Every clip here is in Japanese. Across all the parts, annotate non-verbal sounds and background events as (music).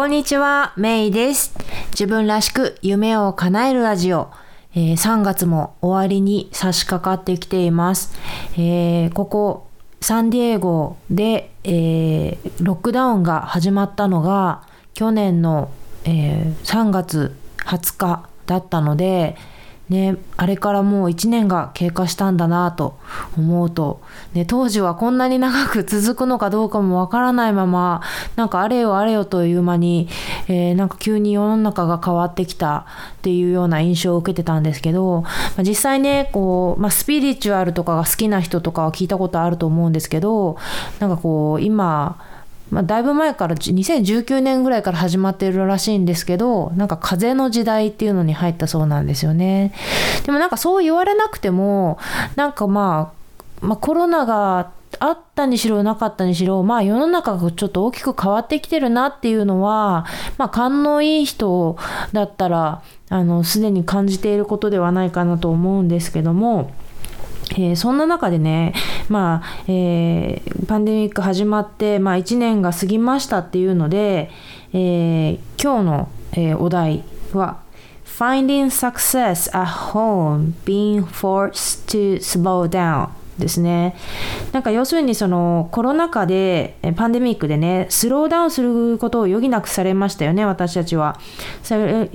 こんにちは、メイです。自分らしく夢を叶えるラジオ。えー3月も終わりに差し掛かってきています。えーここ、サンディエゴで、えーロックダウンが始まったのが去年の、え3月20日だったので、ね、あれからもう1年が経過したんだなと思うと、ね、当時はこんなに長く続くのかどうかもわからないままなんかあれよあれよという間に、えーなんか急に世の中が変わってきたっていうような印象を受けてたんですけど、まあ実際ねこう、まあ、スピリチュアルとかが好きな人とかは聞いたことあると思うんですけどなんかこう今まあ、だいぶ前から2019年ぐらいから始まっているらしいんですけどなんか風の時代っていうのに入ったそうなんですよね。でもなんかそう言われなくてもなんかまあ、まあ、コロナがあったにしろなかったにしろまあ世の中がちょっと大きく変わってきてるなっていうのはまあ勘のいい人だったらあのすでに感じていることではないかなと思うんですけどもえーそんな中でね、(laughs) まあえーパンデミック始まって、まあ、1年が過ぎましたっていうので、えー今日の、えーお題は Finding Success at Home Being Forced to Slow Down ですね。なんか要するにそのコロナ禍でパンデミックでねスローダウンすることを余儀なくされましたよね私たちは。余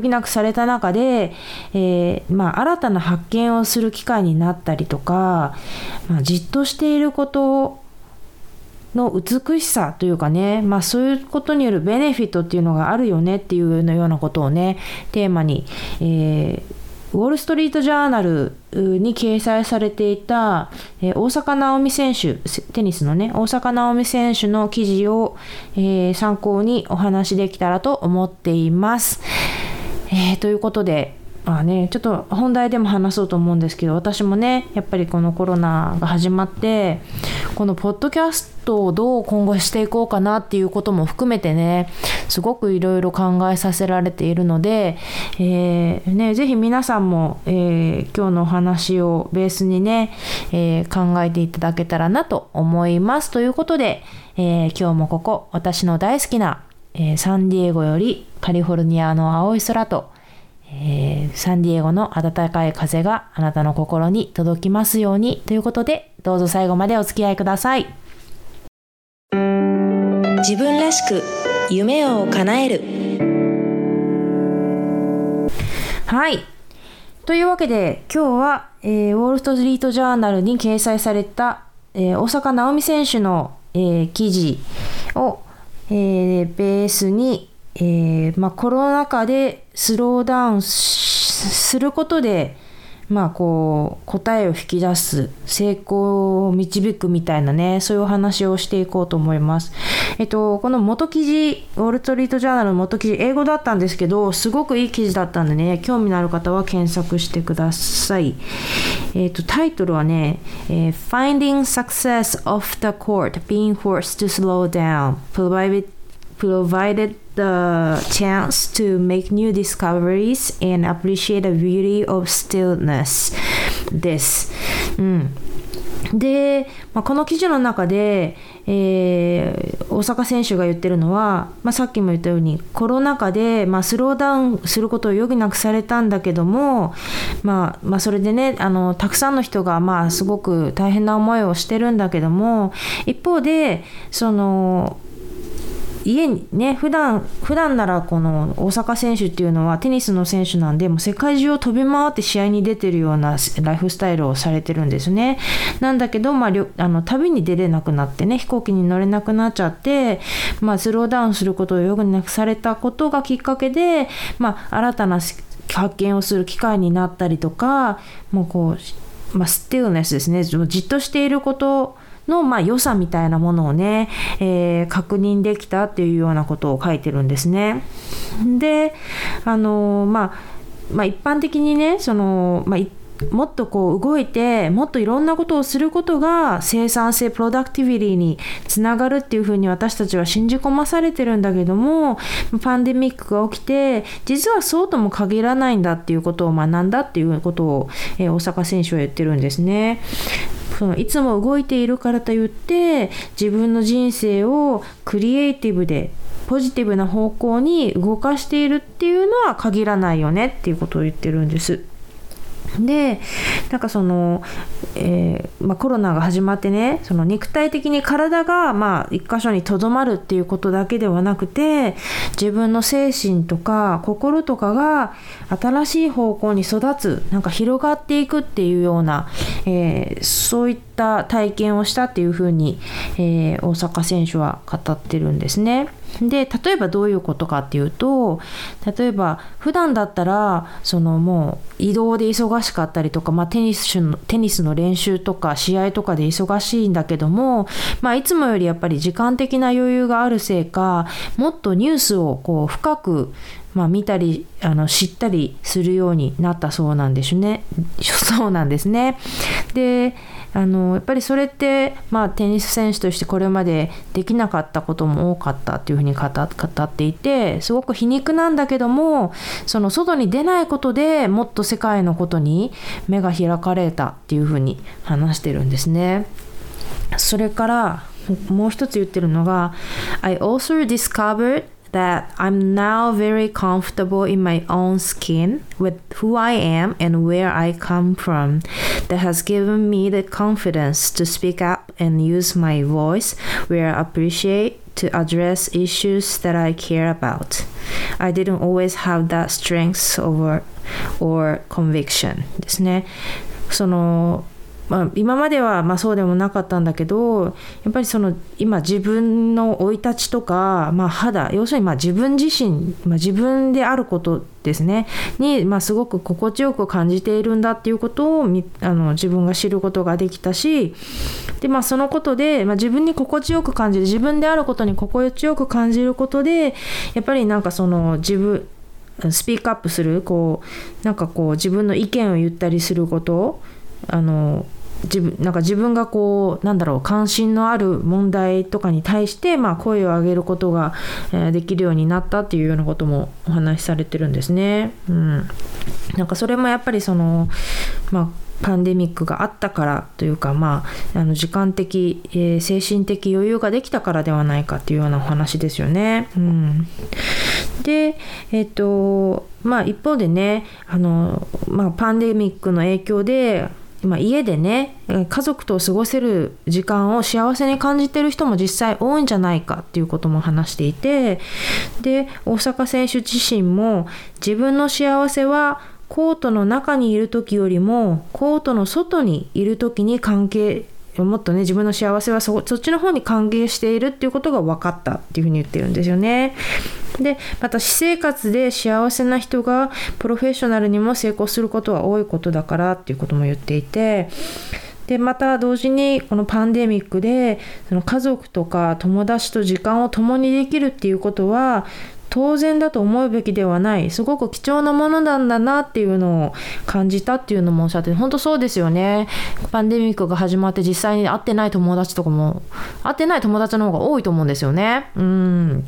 儀なくされた中で、えーまあ、新たな発見をする機会になったりとか、まあ、じっとしていることの美しさというかね、まあ、そういうことによるベネフィットっていうのがあるよねっていうようなことをねテーマに、えーウォール・ストリート・ジャーナルに掲載されていた、えー大坂なおみ選手テニスのね大坂なおみ選手の記事を、えー参考にお話できたらと思っています。えーということでまあね、ちょっと本題でも話そうと思うんですけど私もねやっぱりこのコロナが始まってこのポッドキャストをどう今後していこうかなっていうことも含めてねすごくいろいろ考えさせられているので、えーね、ぜひ皆さんも、えー今日のお話をベースにね、えー考えていただけたらなと思います。ということで、えー今日もここ私の大好きな、えーサンディエゴよりカリフォルニアの青い空とえーサンディエゴの暖かい風があなたの心に届きますようにということでどうぞ最後までお付き合いください自分らしく夢を叶えるはいというわけで今日は、えーウォール・ストリート・ジャーナルに掲載された、えー大坂なおみ選手の、えー記事を、えーベースに、えーまあ、コロナ禍でスローダウンすることで、まあ、こう答えを引き出す成功を導くみたいなねそういうお話をしていこうと思います。えっと、この元記事ウォール・ストリート・ジャーナルの元記事英語だったんですけどすごくいい記事だったんでね興味のある方は検索してください。えっと、タイトルはね、えー Finding Success of the Court Being Forced to Slow Down Provided provided the chance to make new discoveries and appreciate the beauty of stillness です。うん。で、まあ、この記事の中で、えー大坂選手が言ってるのは、まあ、さっきも言ったようにコロナ禍で、まあ、スローダウンすることを余儀なくされたんだけども、まあまあ、それでねあのたくさんの人が、まあ、すごく大変な思いをしてるんだけども一方でその家にね普段普段ならこの大坂選手っていうのはテニスの選手なんでもう世界中を飛び回って試合に出てるようなライフスタイルをされてるんですね。なんだけど、まあ、りょあの旅に出れなくなってね飛行機に乗れなくなっちゃって、まあ、スローダウンすることを余儀なくされたことがきっかけで、まあ、新たな発見をする機会になったりとかもうこう、まあ、スティルネスですね。じっとしていることの、まあ、良さみたいなものをね、えー確認できたっていうようなことを書いてるんですね。で、あのまあ、まあ一般的にねその、まあ、もっとこう動いてもっといろんなことをすることが生産性プロダクティビティにつながるっていうふうに私たちは信じ込まされてるんだけどもパンデミックが起きて実はそうとも限らないんだっていうことを学んだっていうことを、えー大坂選手は言ってるんですね。そのいつも動いているからといって自分の人生をクリエイティブでポジティブな方向に動かしているっていうのは限らないよねっていうことを言ってるんです。でなんかその、えー、まあ、コロナが始まってねその肉体的に体がまあ一箇所にとどまるっていうことだけではなくて自分の精神とか心とかが新しい方向に育つなんか広がっていくっていうような、えー、そういった体験をしたっていうふうに、えー、大坂選手は語ってるんですね。で例えばどういうことかっていうと例えば普段だったらそのもう移動で忙しかったりとか、まあ、テニスのテニスの練習とか試合とかで忙しいんだけども、まあ、いつもよりやっぱり時間的な余裕があるせいかもっとニュースをこう深くまあ、見たりあの知ったりするようになったそうなんですね。そうなんですね。であのやっぱりそれって、まあ、テニス選手としてこれまでできなかったことも多かったっていうふうに語っていてすごく皮肉なんだけどもその外に出ないことでもっと世界のことに目が開かれたっていうふうに話してるんですね。それからもう一つ言ってるのが I also discovered that I'm now very comfortable in my own skin with who I am and where I come from. That has given me the confidence to speak up and use my voice where I appreciate to address issues that I care about. I didn't always have that strength over or conviction ですね。その まあ、今まではまあそうでもなかったんだけどやっぱりその今自分の生い立ちとか、まあ、肌要するにまあ自分自身、まあ、自分であることですね。に、まあ、すごく心地よく感じているんだっていうことをあの自分が知ることができたしで、まあ、そのことで、まあ、自分に心地よく感じる自分であることに心地よく感じることでやっぱりなんかその自分スピークアップするこうなんかこう自分の意見を言ったりすることあの自分なんか自分がこうなんだろう関心のある問題とかに対して、まあ、声を上げることが、えできるようになったっていうようなこともお話しされてるんですね。うん、なんかそれもやっぱりその、まあパンデミックがあったからというか、まあ、あの時間的、えー、精神的余裕ができたからではないかっていうようなお話ですよね。うん、で、えっ、ー、とまあ、一方でねあの、まあ、パンデミックの影響でまあ、家でね家族と過ごせる時間を幸せに感じてる人も実際多いんじゃないかっていうことも話していてで大坂選手自身も自分の幸せはコートの中にいる時よりもコートの外にいる時に関係もっとね自分の幸せはそそっちの方に関係しているっていうことが分かったっていうふうに言ってるんですよね。でまた私生活で幸せな人がプロフェッショナルにも成功することは多いことだからっていうことも言っていてでまた同時にこのパンデミックでその家族とか友達と時間を共にできるっていうことは当然だと思うべきではない。すごく貴重なものなんだなっていうのを感じたっていうのもおっしゃって本当そうですよね。パンデミックが始まって実際に会ってない友達とかも会ってない友達の方が多いと思うんですよね。うん。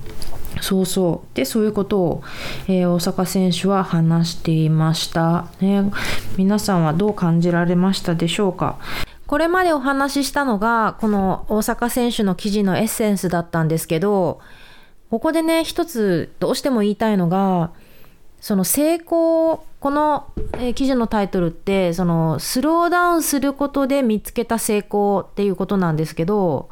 そうそう。でそういうことを、えー、大坂選手は話していました、ね、皆さんはどう感じられましたでしょうか？これまでお話ししたのがこの大坂選手の記事のエッセンスだったんですけどここでね、一つどうしても言いたいのが、その成功、この、え記事のタイトルって、そのスローダウンすることで見つけた成功っていうことなんですけど、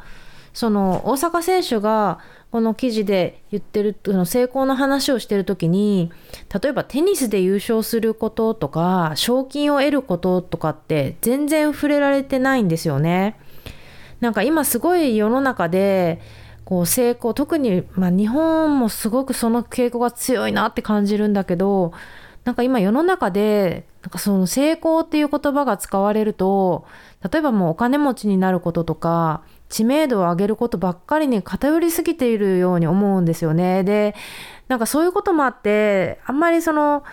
その大坂選手がこの記事で言ってるの成功の話をしてる時に例えばテニスで優勝することとか賞金を得ることとかって全然触れられてないんですよね。なんか今すごい世の中でこう成功特に、まあ、日本もすごくその傾向が強いなって感じるんだけどなんか今世の中でなんかその成功っていう言葉が使われると例えばもうお金持ちになることとか知名度を上げることばっかりに偏りすぎているように思うんですよね。でなんかそういうこともあってあんまりその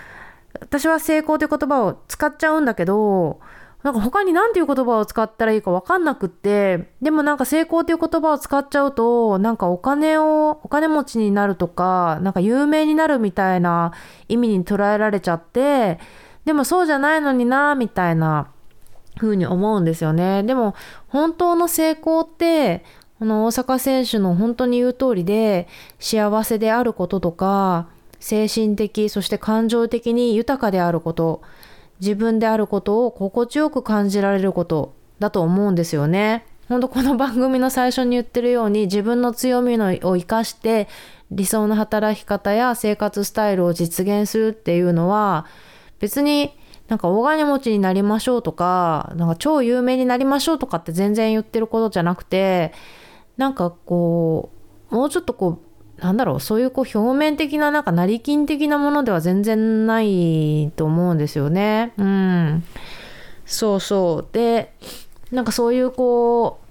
私は成功という言葉を使っちゃうんだけどなんか他に何ていう言葉を使ったらいいか分かんなくって、でもなんか成功っていう言葉を使っちゃうと、なんかお金を、お金持ちになるとか、なんか有名になるみたいな意味に捉えられちゃって、でもそうじゃないのにな、みたいな風に思うんですよね。でも本当の成功って、この大阪選手の本当に言う通りで幸せであることとか精神的そして感情的に豊かであること自分であることを心地よく感じられることだと思うんですよね。本当この番組の最初に言ってるように自分の強みのを生かして理想の働き方や生活スタイルを実現するっていうのは別になんか大金持ちになりましょうとかなんか超有名になりましょうとかって全然言ってることじゃなくてなんかこうもうちょっとこうなんだろうそういうこう表面的ななんか成金的なものでは全然ないと思うんですよね。うん。そうそう。で、なんかそういうこう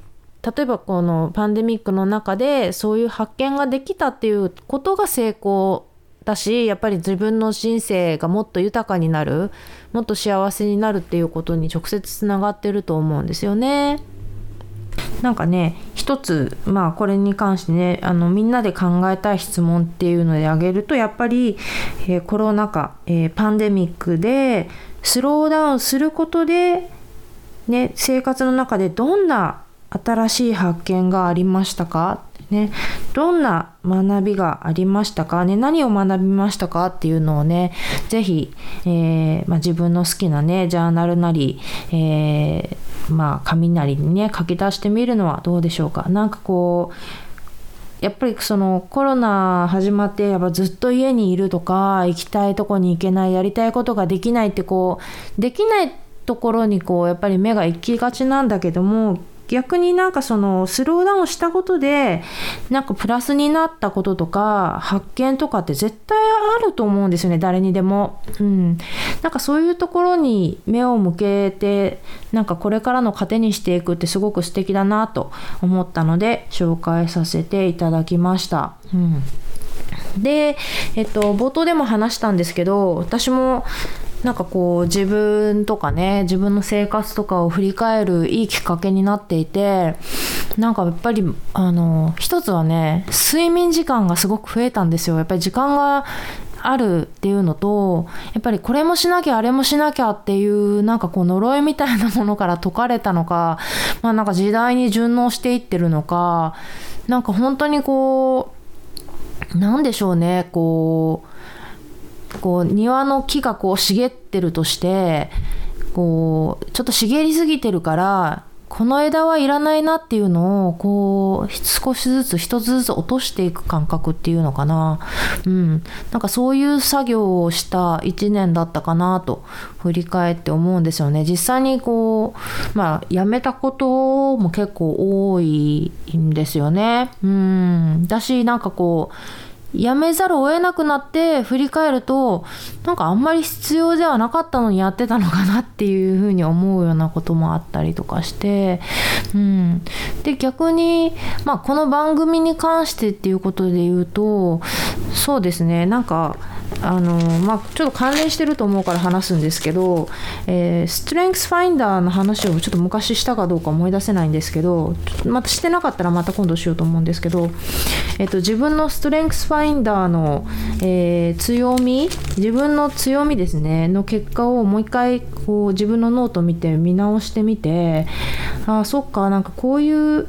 例えばこのパンデミックの中でそういう発見ができたっていうことが成功だしやっぱり自分の人生がもっと豊かになるもっと幸せになるっていうことに直接つながってると思うんですよね。なんかね一つまあこれに関してねあのみんなで考えたい質問っていうので挙げるとやっぱり、えー、コロナ禍、えー、パンデミックでスローダウンすることでね、生活の中でどんな新しい発見がありましたか？ね、どんな学びがありましたか？ね、何を学びましたかっていうのをね、ぜひ、えー、まあ、自分の好きなね、ジャーナルなり、えー、まあ、紙なりにね、書き出してみるのはどうでしょうか？なんかこう、やっぱりそのコロナ始まってやっぱずっと家にいるとか行きたいとこに行けないやりたいことができないってこうできないところにこうやっぱり目が行きがちなんだけども逆になんかそのスローダウンしたことでなんかプラスになったこととか発見とかって絶対あると思うんですよね誰にでも。うん、なんかそういうところに目を向けてなんかこれからの糧にしていくってすごく素敵だなと思ったので紹介させていただきました。うんで、えっと、冒頭でも話したんですけど私もなんかこう自分とかね自分の生活とかを振り返るいいきっかけになっていてなんかやっぱりあの一つはね睡眠時間がすごく増えたんですよ。やっぱり時間があるっていうのとやっぱりこれもしなきゃあれもしなきゃっていうなんかこう呪いみたいなものから解かれたのかまあなんか時代に順応していってるのかなんか本当にこうなんでしょうねこうこう庭の木がこう茂ってるとしてこうちょっと茂りすぎてるからこの枝はいらないなっていうのをこう少しずつ一つずつ落としていく感覚っていうのかな。うん。なんかそういう作業をした1年だったかなと振り返って思うんですよね。実際にこうまあやめたことも結構多いんですよね。うん。だしなんかこうやめざるを得なくなって振り返るとなんかあんまり必要ではなかったのにやってたのかなっていうふうに思うようなこともあったりとかして、うん、で逆に、まあ、この番組に関してっていうことで言うとそうですね。なんかあのまあ、ちょっと関連してると思うから話すんですけど、えー、ストレングスファインダーの話をちょっと昔したかどうか思い出せないんですけどまたしてなかったらまた今度しようと思うんですけど、えーと、自分のストレングスファインダーの、えー、強み自分の強みですねの結果をもう一回こう自分のノート見て見直してみてあそっかなんかこういう、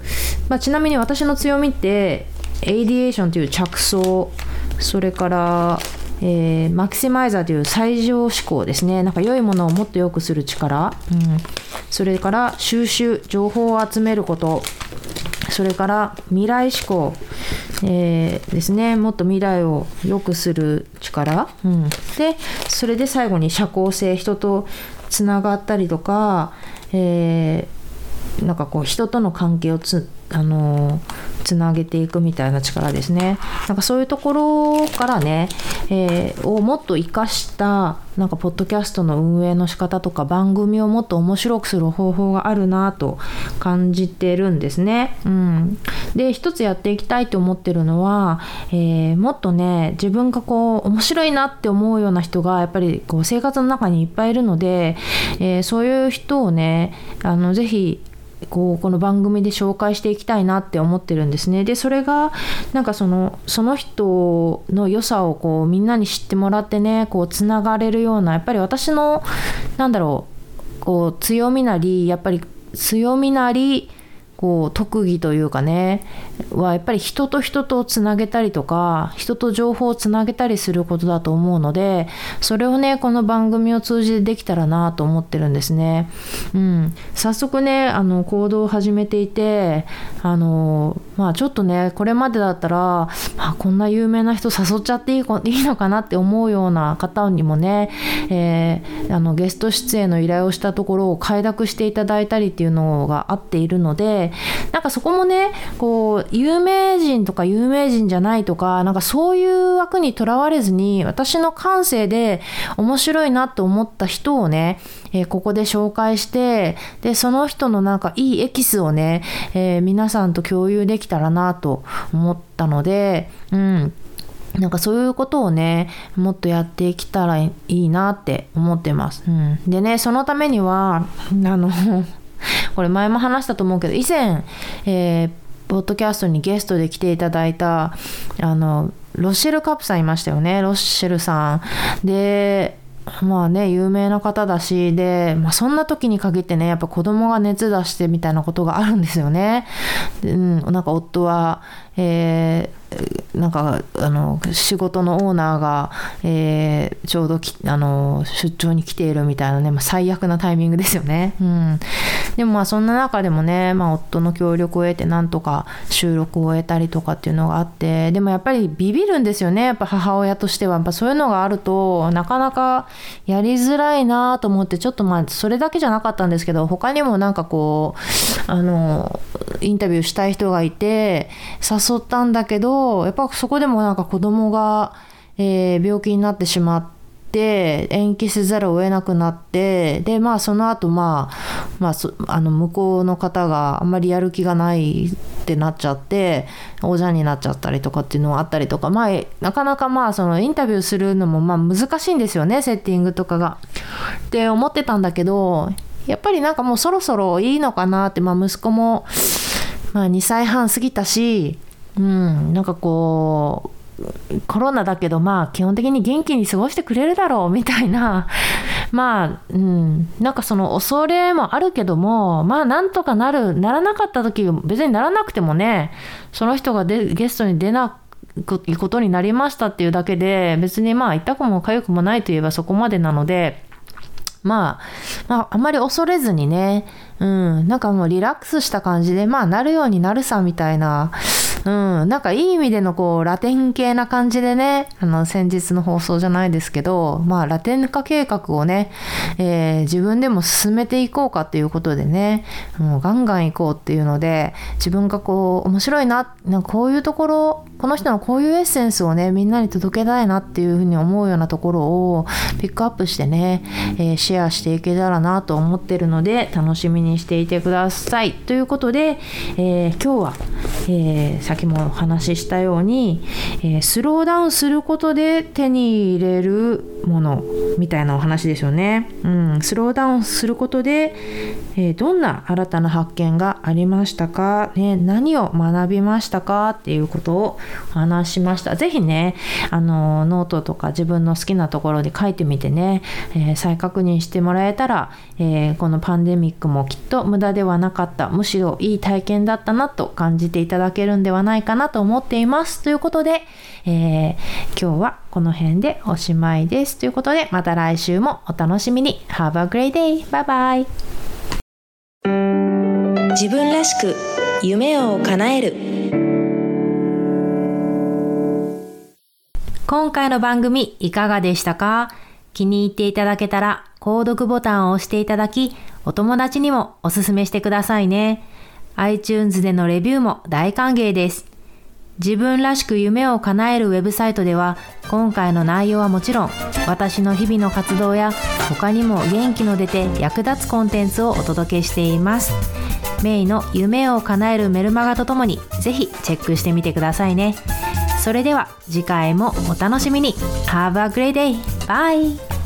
まあ、ちなみに私の強みってエイディエーションという着想それからえー、マキシマイザーという最上思考ですね。なんか良いものをもっと良くする力。うん、それから収集、情報を集めること。それから未来思考、えー、ですね。もっと未来を良くする力。うん、で、それで最後に社交性、人とつながったりとか、えー、なんかこう人との関係をつあのつなげていくみたいな力ですねなんかそういうところからね、えー、をもっと活かしたなんかポッドキャストの運営の仕方とか番組をもっと面白くする方法があるなと感じてるんですね。うん、で一つやっていきたいと思ってるのは、えー、もっとね自分がこう面白いなって思うような人がやっぱりこう生活の中にいっぱいいるので、えー、そういう人をねあのぜひこうこの番組で紹介していきたいなって思ってるんですね。でそれがなんかそのその人の良さをこうみんなに知ってもらってねこうつながれるようなやっぱり私のなんだろうこう強みなりやっぱり強みなりこう特技というかねはやっぱり人と人とつなげたりとか人と情報をつなげたりすることだと思うのでそれをねこの番組を通じてできたらなと思ってるんですね。うん、早速ねあの行動を始めていてあのまあちょっとねこれまでだったら、まあ、こんな有名な人誘っちゃっていいいいのかなって思うような方にもね、えー、あのゲスト出演の依頼をしたところを快諾していただいたりっていうのがあっているのでなんかそこもねこう有名人とか有名人じゃないとかなんかそういう枠にとらわれずに私の感性で面白いなと思った人をね、えー、ここで紹介してでその人のなんかいいエキスをね、えー、皆さんと共有できたらなと思ったのでうん。なんかそういうことをね、もっとやっていけたらいいなって思ってます。うん、でね、そのためには、あの (laughs) これ前も話したと思うけど以前、えー、ポッドキャストにゲストで来ていただいたあのロッシェル・カップさんいましたよねロッシェルさん。でまあね有名な方だしで、まあ、そんな時に限ってねやっぱ子供が熱出してみたいなことがあるんですよね。うん、なんか夫は、えーなんかあの仕事のオーナーが、えー、ちょうどあの出張に来ているみたいなね、まあ、最悪なタイミングですよね。うん、でもまあそんな中でもね、まあ、夫の協力を得てなんとか収録を終えたりとかっていうのがあってでもやっぱりビビるんですよね。やっぱ母親としては。やっぱそういうのがあるとなかなかやりづらいなと思ってちょっとまあそれだけじゃなかったんですけど他にもなんかこうあのインタビューしたい人がいて誘ったんだけどやっぱそこでもなんか子供が、えー、病気になってしまって、延期せざるを得なくなって、で、まあその後、まあ、まあ、あの向こうの方があんまりやる気がないってなっちゃって、おじゃんになっちゃったりとかっていうのがあったりとか、まあ、なかなかまあそのインタビューするのもまあ難しいんですよね、セッティングとかが。って思ってたんだけど、やっぱりなんかもうそろそろいいのかなって、まあ息子も、まあ2歳半過ぎたし、うん、なんかこうコロナだけどまあ基本的に元気に過ごしてくれるだろうみたいな。(laughs) まあ、うん、なんかその恐れもあるけどもまあなんとかなるならなかった時別にならなくてもねその人がでゲストに出ないことになりましたっていうだけで別にまあ痛くも痒くもないといえばそこまでなのでまあ、まあ、あまり恐れずにね、うん、なんかもうリラックスした感じで、まあ、なるようになるさみたいな、うん、なんかいい意味でのこうラテン系な感じでねあの先日の放送じゃないですけどまあラテン化計画をね、えー、自分でも進めていこうかっていうことでねもうガンガン行こうっていうので自分がこう面白いななんかこういうところこの人のこういうエッセンスをねみんなに届けたいなっていうふうに思うようなところをピックアップしてね、えー、シェアしていけたらなと思ってるので楽しみにしていてください。ということで、えー、今日は、えー先もお話ししたように、えー、スローダウンすることで手に入れるものみたいなお話ですよね。うん、スローダウンすることで、えー、どんな新たな発見がありましたか、ね、何を学びましたか？っていうことを話しました。是非ね、あのノートとか自分の好きなところで書いてみてね、えー、再確認してもらえたら、えー、このパンデミックもきっと無駄ではなかった、むしろいい体験だったなと感じていただけるんではないかないかなと思っています。ということで、えー、今日はこの辺でおしまいです。ということで、また来週もお楽しみに。Have a great day! バイバイ自分らしく夢を叶える今回の番組いかがでしたか？気に入っていただけたら購読ボタンを押していただきお友達にもおすすめしてくださいね iTunes でのレビューも大歓迎です自分らしく夢を叶えるウェブサイトでは今回の内容はもちろん私の日々の活動や他にも元気の出て役立つコンテンツをお届けしていますメイの夢を叶えるメルマガとともにぜひチェックしてみてくださいねそれでは次回もお楽しみに Have a great day! Bye!